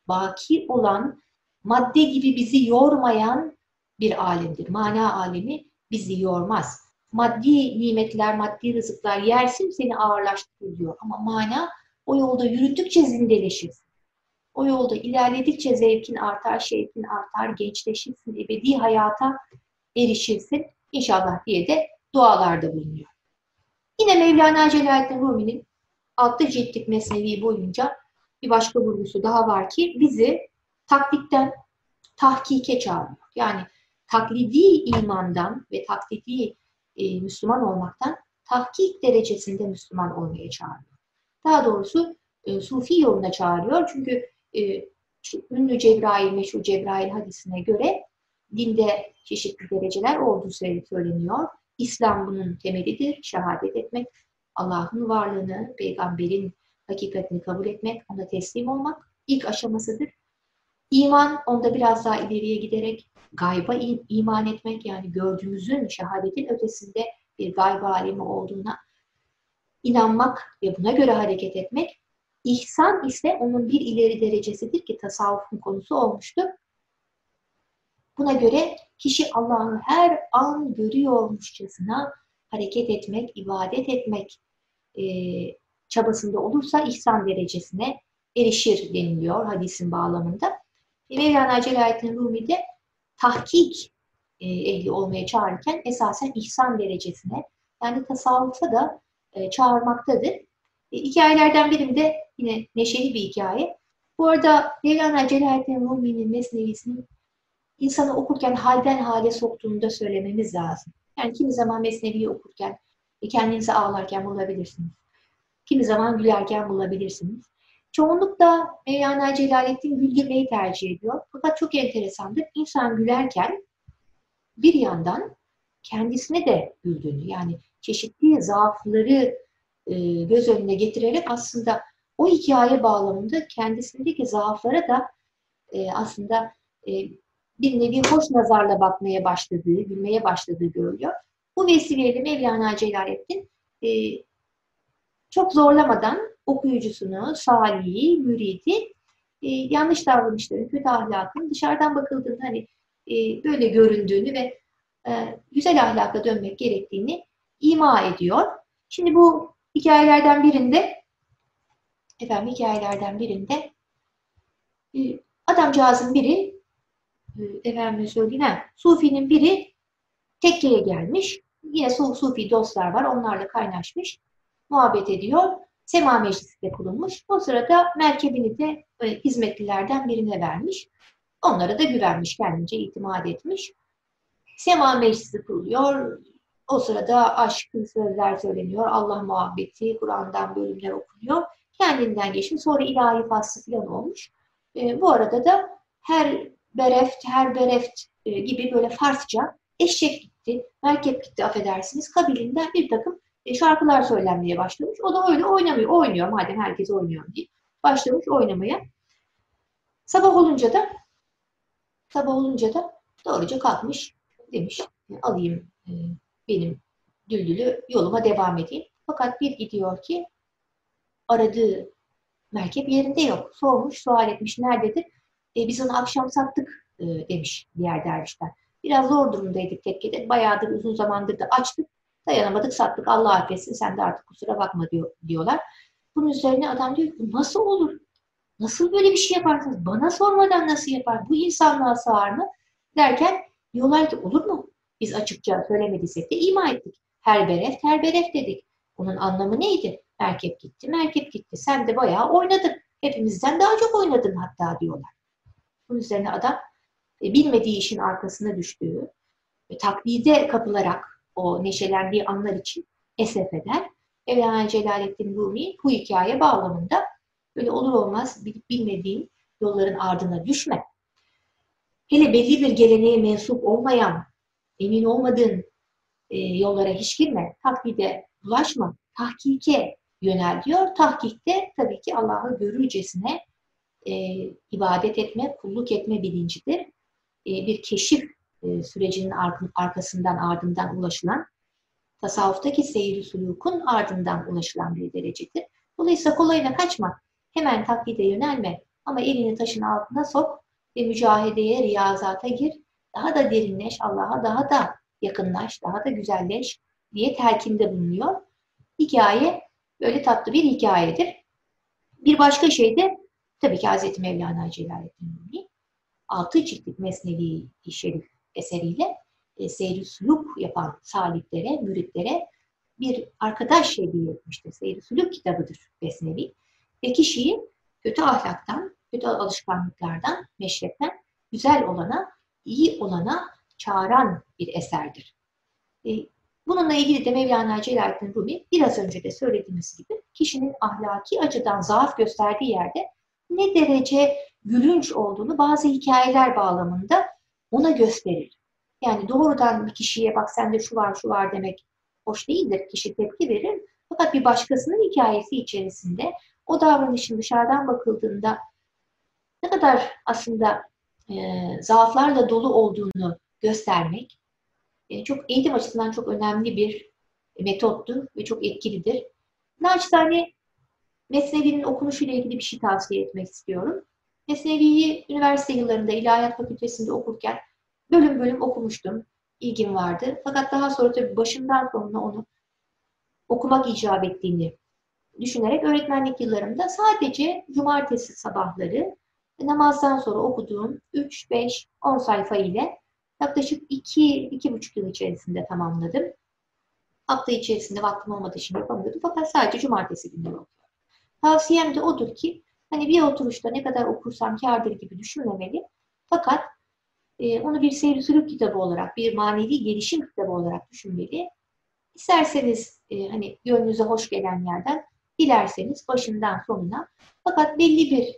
baki olan, madde gibi bizi yormayan bir alemdir. Mana alemi bizi yormaz. Maddi nimetler, maddi rızıklar yersin seni ağırlaştırır diyor. Ama mana o yolda yürüdükçe zindeleşirsin. O yolda ilerledikçe zevkin artar, şevkin artar, gençleşirsin, ebedi hayata erişirsin inşallah diye de dualarda bulunuyor. Yine Mevlana Celaleddin Rumi'nin altı ciltlik mesnevi boyunca bir başka vurgusu daha var ki bizi taklitten tahkike çağırıyor. Yani taklidi imandan ve taklidi e, Müslüman olmaktan tahkik derecesinde Müslüman olmaya çağırıyor. Daha doğrusu e, Sufi yoluna çağırıyor. Çünkü e, ünlü Cebrail, meşhur Cebrail hadisine göre dinde çeşitli dereceler olduğu söyleniyor. İslam bunun temelidir. Şehadet etmek, Allah'ın varlığını, peygamberin hakikatini kabul etmek, ona teslim olmak ilk aşamasıdır. İman onda biraz daha ileriye giderek gayba iman etmek yani gördüğümüzün şehadetin ötesinde bir gayb alemi olduğuna inanmak ve buna göre hareket etmek. İhsan ise onun bir ileri derecesidir ki tasavvufun konusu olmuştu. Buna göre kişi Allah'ı her an görüyormuşçasına hareket etmek, ibadet etmek e, çabasında olursa ihsan derecesine erişir deniliyor hadisin bağlamında. Mevlana Celaleddin Rumi de tahkik e, ehli olmaya çağırırken esasen ihsan derecesine yani tasavvufa da e, çağırmaktadır. E, hikayelerden birinde yine neşeli bir hikaye. Bu arada Mevlana Celaleddin Rumi'nin Mesnevisini insanı okurken halden hale soktuğunu da söylememiz lazım. Yani kimi zaman Mesnevi'yi okurken kendinizi ağlarken bulabilirsiniz. Kimi zaman gülerken bulabilirsiniz. Çoğunlukla Mevlana Celaleddin güldürmeyi tercih ediyor. Fakat çok enteresandır. İnsan gülerken bir yandan kendisine de güldüğünü yani çeşitli zaafları e, göz önüne getirerek aslında o hikaye bağlamında kendisindeki zaaflara da e, aslında e, bir nevi hoş nazarla bakmaya başladığı, gülmeye başladığı görülüyor. Bu vesileyle Mevlana Celaleddin e, çok zorlamadan okuyucusunu, salihi, müridi e, yanlış davranışların, kötü ahlakın dışarıdan bakıldığında hani e, böyle göründüğünü ve e, güzel ahlaka dönmek gerektiğini ima ediyor. Şimdi bu hikayelerden birinde efendim hikayelerden birinde e, adamcağızın biri e, efendim söyleyeyim ha, Sufi'nin biri tekkeye gelmiş. Yine Sufi dostlar var. Onlarla kaynaşmış. Muhabbet ediyor. Sema Meclisi de kurulmuş. O sırada merkebini de e, hizmetlilerden birine vermiş. Onlara da güvenmiş, kendince itimat etmiş. Sema Meclisi kuruluyor. O sırada aşkın sözler söyleniyor. Allah muhabbeti, Kur'an'dan bölümler okunuyor. Kendinden geçmiş. Sonra ilahi faslı falan olmuş. E, bu arada da her bereft, her bereft e, gibi böyle Farsça eşek gitti, merkep gitti affedersiniz. Kabilinden bir takım e, şarkılar söylenmeye başlamış. O da öyle oynamıyor. Oynuyor madem herkes oynuyor diye. Başlamış oynamaya. Sabah olunca da sabah olunca da doğruca kalkmış demiş alayım e, benim düldülü yoluma devam edeyim. Fakat bir gidiyor ki aradığı merkep yerinde yok. Sormuş, sual etmiş nerededir? E, biz onu akşam sattık e, demiş diğer dervişler. Biraz zor durumdaydık tekkede. Bayağıdır uzun zamandır da açtık. Dayanamadık sattık. Allah affetsin sen de artık kusura bakma diyor, diyorlar. Bunun üzerine adam diyor ki nasıl olur? Nasıl böyle bir şey yaparsınız? Bana sormadan nasıl yapar? Bu insanlığa sığar mı? Derken diyorlar ki olur mu? Biz açıkça söylemediysek de ima ettik. Her bereft, her bereft dedik. Bunun anlamı neydi? Merkep gitti, merkep gitti. Sen de bayağı oynadın. Hepimizden daha çok oynadın hatta diyorlar. Bunun üzerine adam e, bilmediği işin arkasına düştüğü, e, taklide kapılarak o neşelendiği anlar için esef eder. Mevlana Celaleddin Rumi bu hikaye bağlamında böyle olur olmaz bilip bilmediğin yolların ardına düşme. Hele belli bir geleneğe mensup olmayan, emin olmadığın e, yollara hiç girme. Taklide bulaşma. Tahkike yönel diyor. Tahkikte tabii ki Allah'ı görürcesine e, ibadet etme, kulluk etme bilincidir. E, bir keşif e, sürecinin arkasından ardından ulaşılan, tasavvuftaki seyri sulukun ardından ulaşılan bir derecedir. Dolayısıyla kolayına kaçma, hemen taklide yönelme ama elini taşın altına sok ve mücahedeye, riyazata gir. Daha da derinleş, Allah'a daha da yakınlaş, daha da güzelleş diye telkinde bulunuyor. Hikaye böyle tatlı bir hikayedir. Bir başka şey de tabii ki Hz. Mevlana Celaleddin Rumi 6 ciltlik Mesnevi Şerif eseriyle e, seyri suluk yapan saliklere, müritlere bir arkadaş hediye etmiştir. Seyri suluk kitabıdır Mesnevi. Ve kişiyi kötü ahlaktan, kötü alışkanlıklardan, meşrepten güzel olana, iyi olana çağıran bir eserdir. E, bununla ilgili de Mevlana Celaleddin Rumi biraz önce de söylediğimiz gibi kişinin ahlaki açıdan zaaf gösterdiği yerde ne derece gülünç olduğunu bazı hikayeler bağlamında ona gösterir. Yani doğrudan bir kişiye bak sende şu var şu var demek hoş değildir. Kişi tepki verir. Fakat bir başkasının hikayesi içerisinde o davranışın dışarıdan bakıldığında ne kadar aslında e, zaaflarla dolu olduğunu göstermek e, çok eğitim açısından çok önemli bir metottur ve çok etkilidir. Naçizane Mesnevi'nin okunuşuyla ilgili bir şey tavsiye etmek istiyorum. Mesnevi'yi üniversite yıllarında İlahiyat Fakültesi'nde okurken bölüm bölüm okumuştum. İlgim vardı. Fakat daha sonra tabii başından sonuna onu okumak icap ettiğini düşünerek öğretmenlik yıllarımda sadece cumartesi sabahları namazdan sonra okuduğum 3, 5, 10 sayfa ile yaklaşık 2, 2,5 yıl içerisinde tamamladım. Hafta içerisinde vaktim olmadığı için yapamıyordum. Fakat sadece cumartesi günleri okuyorum. Tavsiyem de odur ki hani bir oturuşta ne kadar okursam kârdır gibi düşünmemeli. Fakat e, onu bir seyri sülük kitabı olarak, bir manevi gelişim kitabı olarak düşünmeli. İsterseniz e, hani gönlünüze hoş gelen yerden, dilerseniz başından sonuna. Fakat belli bir,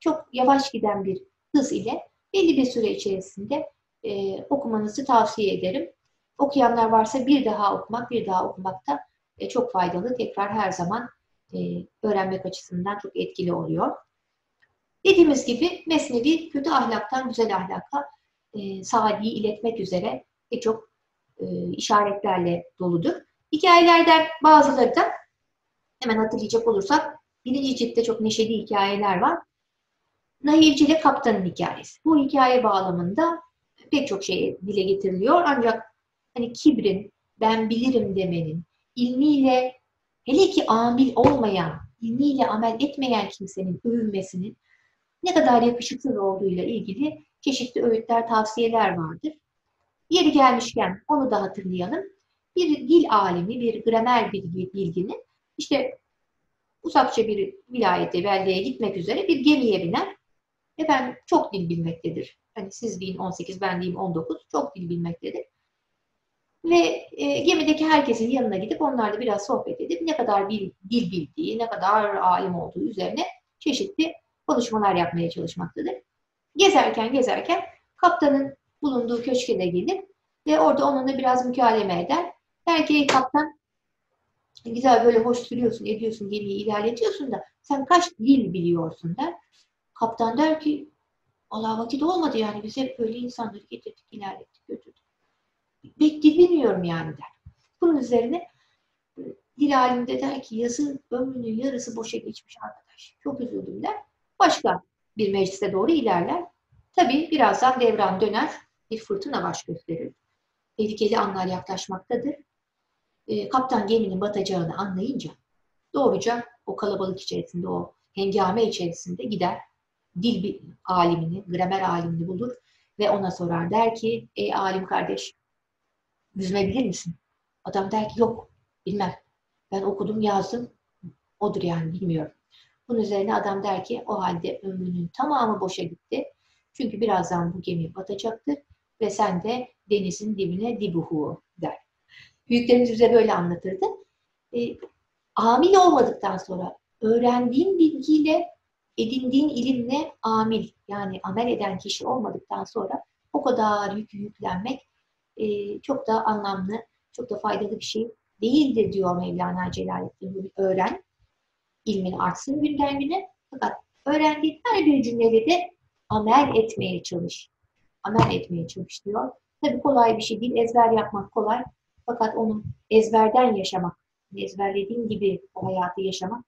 çok yavaş giden bir hız ile belli bir süre içerisinde e, okumanızı tavsiye ederim. Okuyanlar varsa bir daha okumak, bir daha okumak da e, çok faydalı. Tekrar her zaman e, öğrenmek açısından çok etkili oluyor. Dediğimiz gibi Mesnevi kötü ahlaktan güzel ahlaka e, sadiyi iletmek üzere birçok e, işaretlerle doludur. Hikayelerden bazıları da hemen hatırlayacak olursak birinci ciltte çok neşeli hikayeler var. Nahilci ile kaptanın hikayesi. Bu hikaye bağlamında pek çok şey dile getiriliyor. Ancak hani kibrin, ben bilirim demenin, ilmiyle hele ki amil olmayan, ilmiyle amel etmeyen kimsenin övünmesinin ne kadar yakışıksız olduğuyla ilgili çeşitli öğütler, tavsiyeler vardır. Yeri gelmişken onu da hatırlayalım. Bir dil alimi, bir gramer bilgi, bilginin işte uzakça bir vilayete, beldeye gitmek üzere bir gemiye biner. Efendim çok dil bilmektedir. Hani siz deyin 18, ben diyeyim 19, çok dil bilmektedir. Ve e, gemideki herkesin yanına gidip onlarla biraz sohbet edip ne kadar bil, dil bildiği, ne kadar alim olduğu üzerine çeşitli konuşmalar yapmaya çalışmaktadır. Gezerken gezerken kaptanın bulunduğu köşke de gelir ve orada onunla biraz mükaleme eder. Der ki kaptan güzel böyle hoş sürüyorsun, ediyorsun, gemiyi ilerletiyorsun da sen kaç dil biliyorsun der. Kaptan der ki Allah vakit olmadı yani biz hep böyle insanları getirdik, ilerlettik, götürdük. Bilmiyorum yani der. Bunun üzerine e, dil alimde der ki yazı ömrünün yarısı boşa geçmiş arkadaş. Çok üzüldüm der. Başka bir meclise doğru ilerler. Tabii birazdan devran döner. Bir fırtına baş gösterir. Tehlikeli anlar yaklaşmaktadır. E, kaptan geminin batacağını anlayınca doğruca o kalabalık içerisinde, o hengame içerisinde gider. Dil alimini, gramer alimini bulur ve ona sorar. Der ki, ey alim kardeş, yüzme bilir misin? Adam der ki, yok, bilmem. Ben okudum, yazdım, odur yani bilmiyorum. Bunun üzerine adam der ki, o halde ömrünün tamamı boşa gitti. Çünkü birazdan bu gemi batacaktır ve sen de denizin dibine dibuhu der. Büyüklerimiz bize böyle anlatırdı. E, amil olmadıktan sonra öğrendiğin bilgiyle edindiğin ilimle amil yani amel eden kişi olmadıktan sonra o kadar yükü yüklenmek e, çok da anlamlı, çok da faydalı bir şey değildir diyor Mevlana Celaleddin Rumi. Öğren, ilmin artsın günden güne. Fakat öğrendiğin her bir cümlede de amel etmeye çalış. Amel etmeye çalış diyor. Tabii kolay bir şey değil. Ezber yapmak kolay. Fakat onu ezberden yaşamak, ezberlediğin gibi o hayatı yaşamak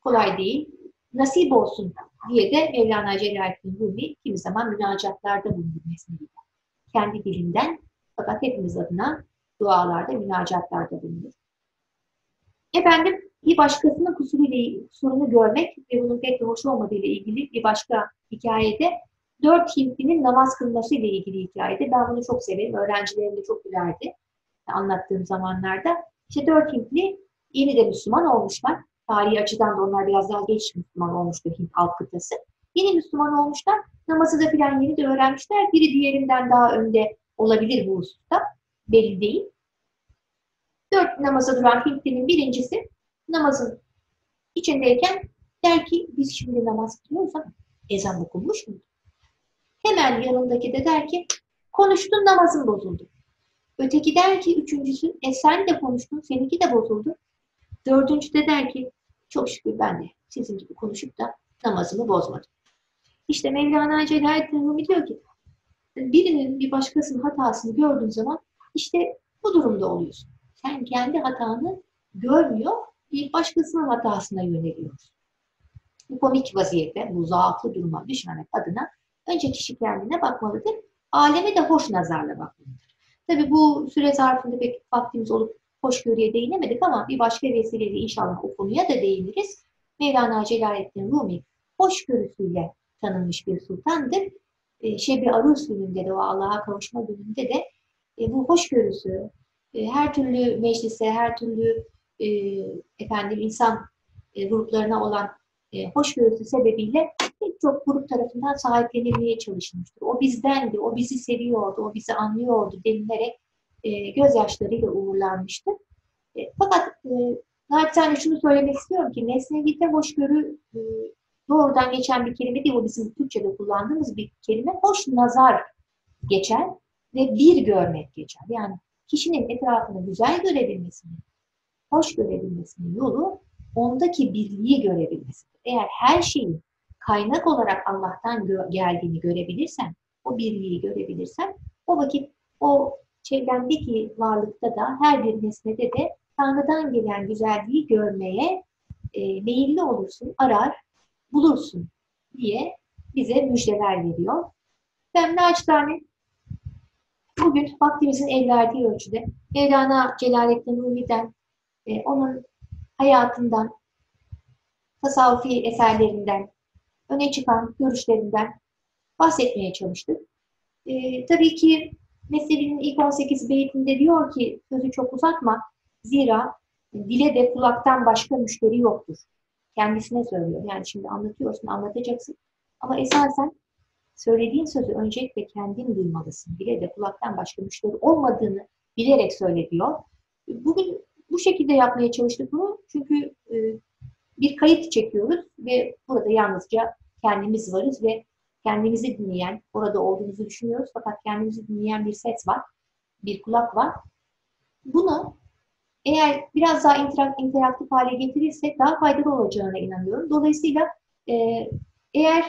kolay değil. Nasip olsun diye de Mevlana Celaleddin Rumi kimi zaman münacatlarda bulunur mesneviyle. Kendi dilinden fakat hepimiz adına dualarda, münacatlarda bulunur. Efendim bir başkasının kusuruyla, kusurunu görmek ve bunun pek de hoş olmadığı ile ilgili bir başka hikayede dört Hintlinin namaz kılması ile ilgili hikayede. Ben bunu çok severim. Öğrencilerim de çok gülerdi anlattığım zamanlarda. İşte dört Hintli yeni de Müslüman olmuşlar. Tarihi açıdan da onlar biraz daha geç Müslüman olmuştur Hint alt kıtası. Yeni Müslüman olmuşlar. Namazı da filan yeni de öğrenmişler. Biri diğerinden daha önde olabilir bu hususta. Belli değil. Dört namaza duran Hintlinin birincisi namazın içindeyken der ki biz şimdi namaz kılıyorsak ezan okunmuş mu? Hemen yanındaki de der ki konuştun namazın bozuldu. Öteki der ki üçüncüsü e sen de konuştun seninki de bozuldu. Dördüncü de der ki çok şükür ben de sizin gibi konuşup da namazımı bozmadım. İşte Mevlana Celaleddin Rumi diyor ki birinin bir başkasının hatasını gördüğün zaman işte bu durumda oluyorsun. Sen kendi hatanı görmüyor, bir başkasının hatasına yöneliyorsun. Bu komik vaziyette, bu zaaflı duruma düşmemek adına önce kişi kendine bakmalıdır. Aleme de hoş nazarla bakmalıdır. Tabii bu süre zarfında pek vaktimiz olup hoşgörüye değinemedik ama bir başka vesileyle inşallah o konuya da değiniriz. Mevlana Celaleddin Rumi hoşgörüsüyle tanınmış bir sultandır. E, Şebi Arus gününde de o Allah'a kavuşma gününde de e, bu hoşgörüsü, e, her türlü meclise, her türlü e, efendim insan e, gruplarına olan e, hoşgörüsü sebebiyle pek çok grup tarafından sahiplenilmeye çalışılmıştır. O bizdendi, o bizi seviyordu, o bizi anlıyordu denilerek e, gözyaşlarıyla uğurlanmıştır. E, fakat e, naçizane şunu söylemek istiyorum ki Mesnevi'de hoşgörü e, doğrudan geçen bir kelime değil, o bizim Türkçe'de kullandığımız bir kelime. Hoş nazar geçer ve bir görmek geçer. Yani kişinin etrafını güzel görebilmesinin, hoş görebilmesinin yolu ondaki birliği görebilmesidir. Eğer her şeyin kaynak olarak Allah'tan gö geldiğini görebilirsen, o birliği görebilirsen, o vakit o çevrendeki varlıkta da her bir nesnede de Tanrı'dan gelen güzelliği görmeye e, meyilli olursun, arar, bulursun diye bize müjdeler veriyor. Ben naçizane bugün vaktimizin el ölçüde Mevlana Celaleddin Rumi'den, e, onun hayatından, tasavvufi eserlerinden, öne çıkan görüşlerinden bahsetmeye çalıştık. E, tabii ki Mesnevi'nin ilk 18 beytinde diyor ki, sözü çok uzatma, zira dile de kulaktan başka müşteri yoktur. Kendisine söylüyor. Yani şimdi anlatıyorsun, anlatacaksın. Ama esasen söylediğin sözü öncelikle kendin duymalısın. Bile de kulaktan başka müşteri olmadığını bilerek söyle diyor. Bugün bu şekilde yapmaya çalıştık bunu. Çünkü e, bir kayıt çekiyoruz ve burada yalnızca kendimiz varız ve kendimizi dinleyen, orada olduğumuzu düşünüyoruz fakat kendimizi dinleyen bir ses var, bir kulak var. Bunu eğer biraz daha interaktif hale getirirsek daha faydalı olacağına inanıyorum. Dolayısıyla e, eğer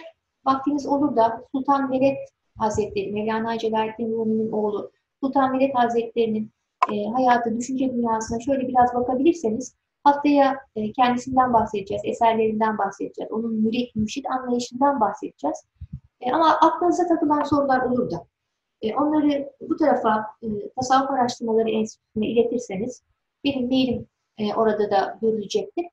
vaktiniz olur da Sultan Veled Hazretleri, Mevlana Celaleddin Rumi'nin oğlu Sultan Veled Hazretleri'nin e, hayatı, düşünce dünyasına şöyle biraz bakabilirseniz haftaya e, kendisinden bahsedeceğiz, eserlerinden bahsedeceğiz, onun mürit, mürşit anlayışından bahsedeceğiz. E, ama aklınıza takılan sorular olur da e, onları bu tarafa e, tasavvuf araştırmaları enstitüsüne iletirseniz benim mailim e, orada da görülecektir.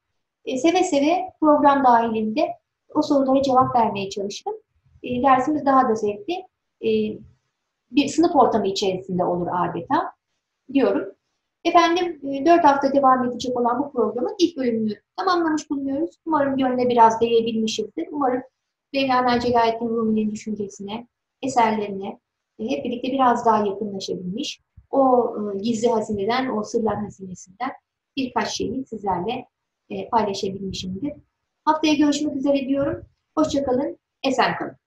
E, seve seve program dahilinde o sorulara cevap vermeye çalıştım. E, dersimiz daha da zevkli. E, bir sınıf ortamı içerisinde olur adeta diyorum. Efendim 4 e, hafta devam edecek olan bu programın ilk bölümünü tamamlamış bulunuyoruz. Umarım gönlüne biraz değebilmişizdir. Umarım Mevlana Celaleddin Rumi'nin düşüncesine, eserlerine e, hep birlikte biraz daha yakınlaşabilmiş. O e, gizli hazineden, o sırlar hazinesinden birkaç şeyi sizlerle paylaşabilmişimdir. Haftaya görüşmek üzere diyorum. Hoşçakalın, esen kalın.